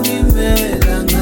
ngimelanga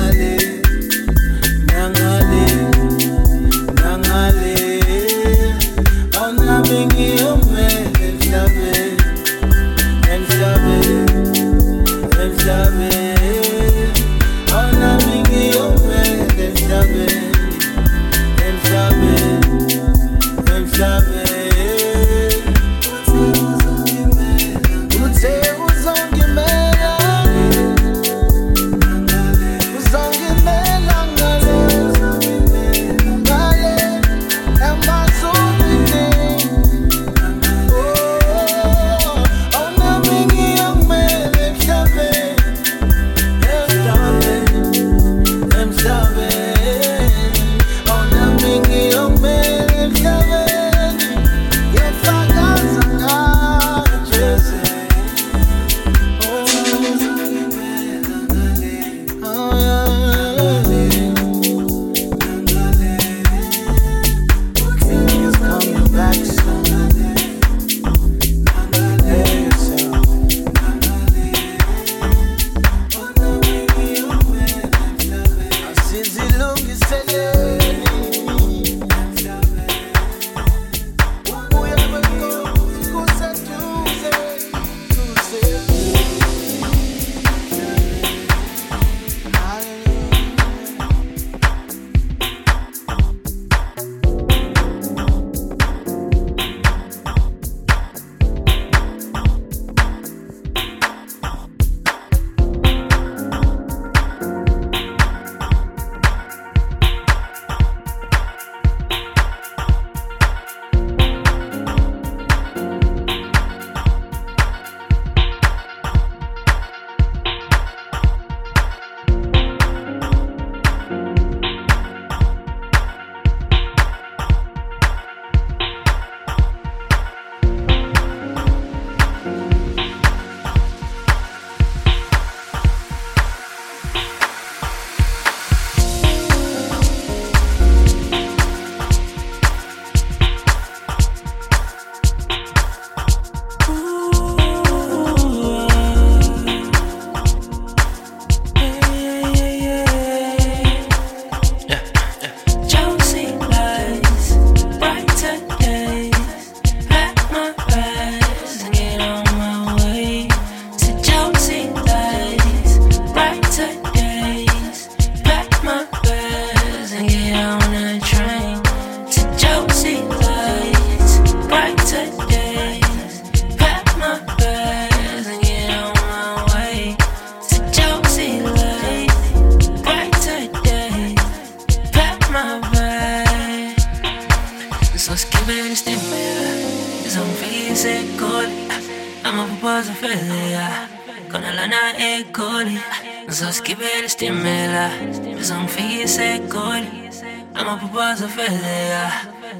zoveleja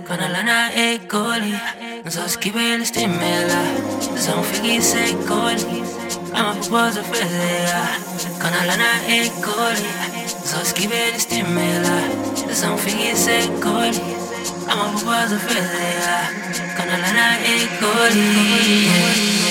Kana lana ei kooli No sooski veel stimmela Se on figis ei kooli Ama pupo zoveleja Kana lana ei kooli No sooski veel stimmela Se on figis ei kooli Ama pupo zoveleja Kana lana ei kooli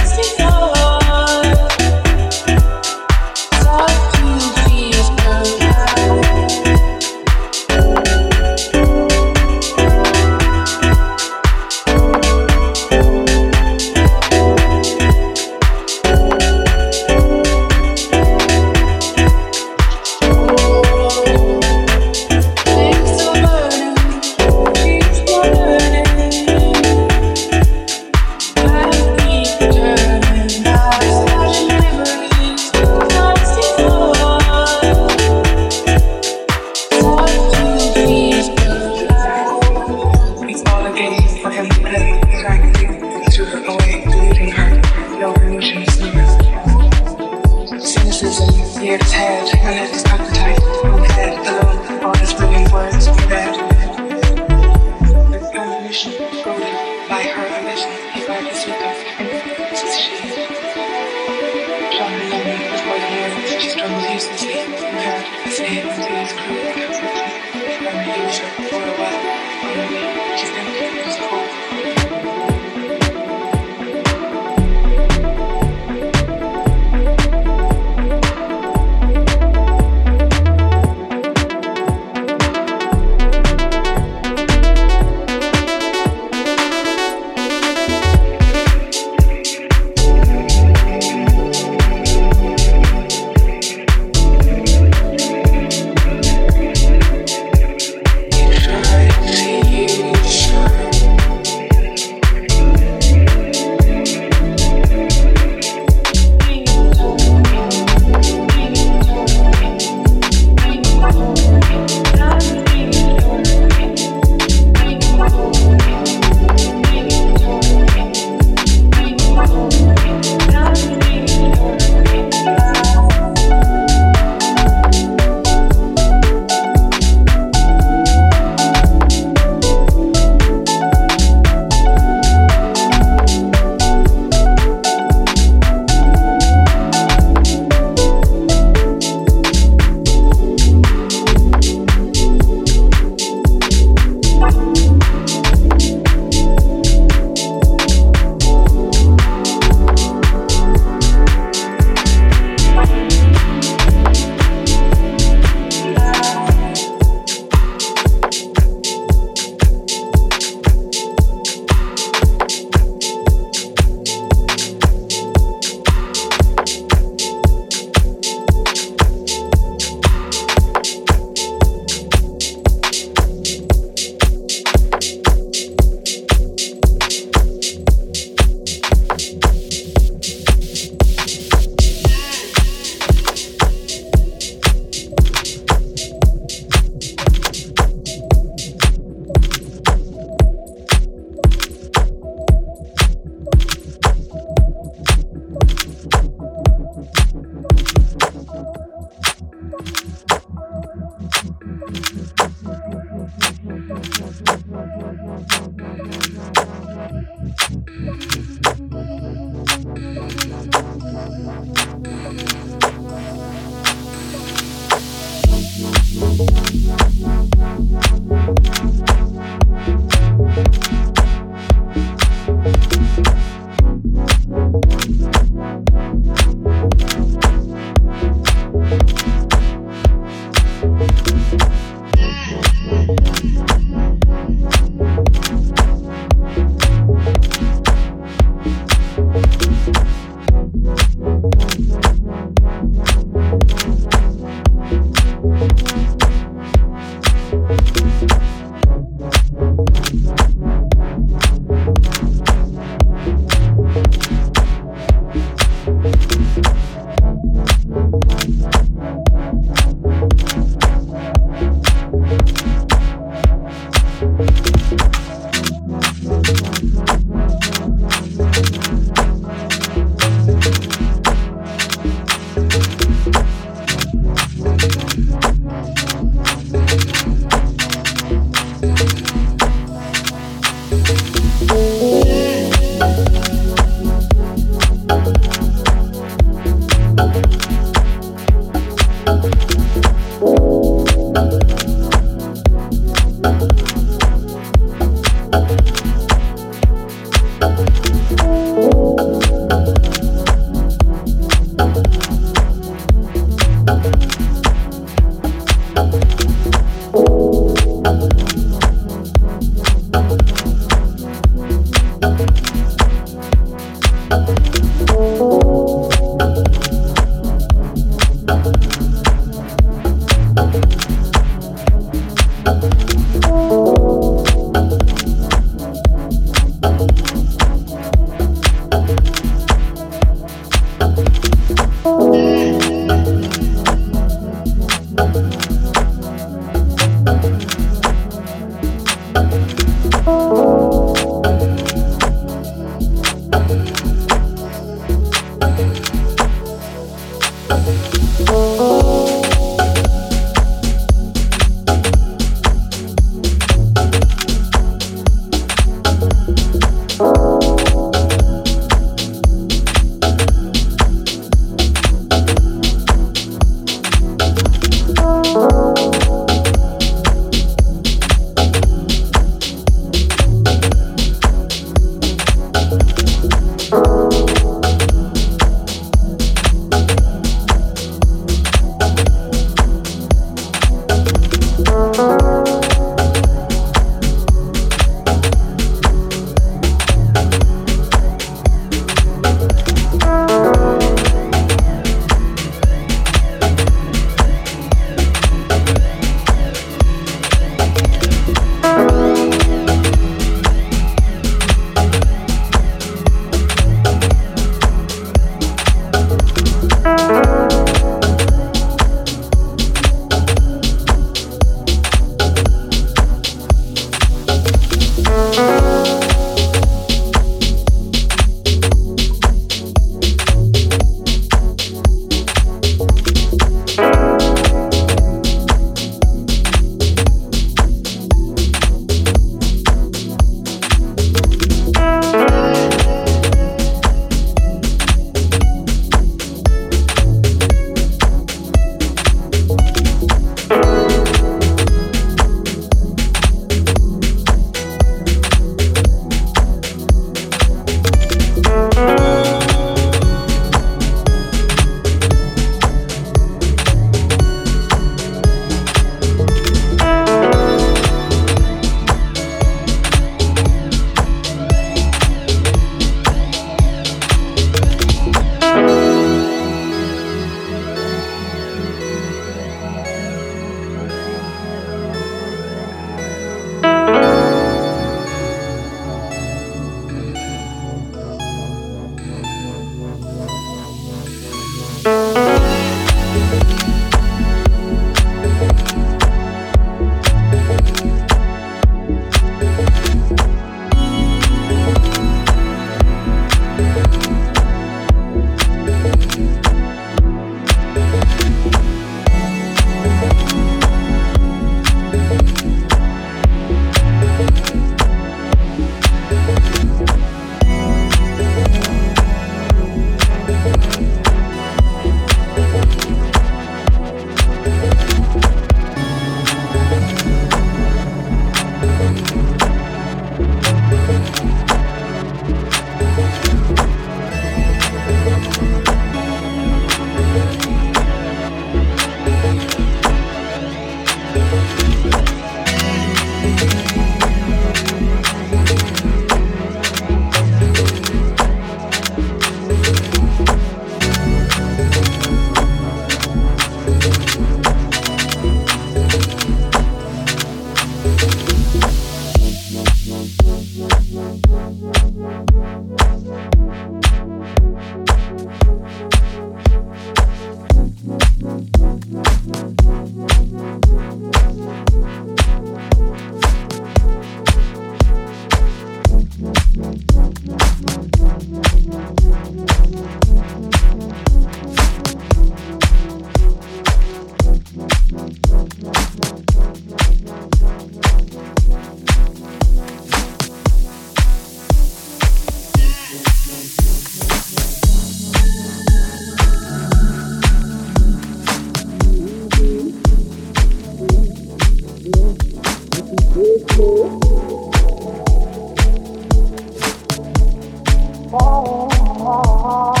Oh, oh. oh, oh.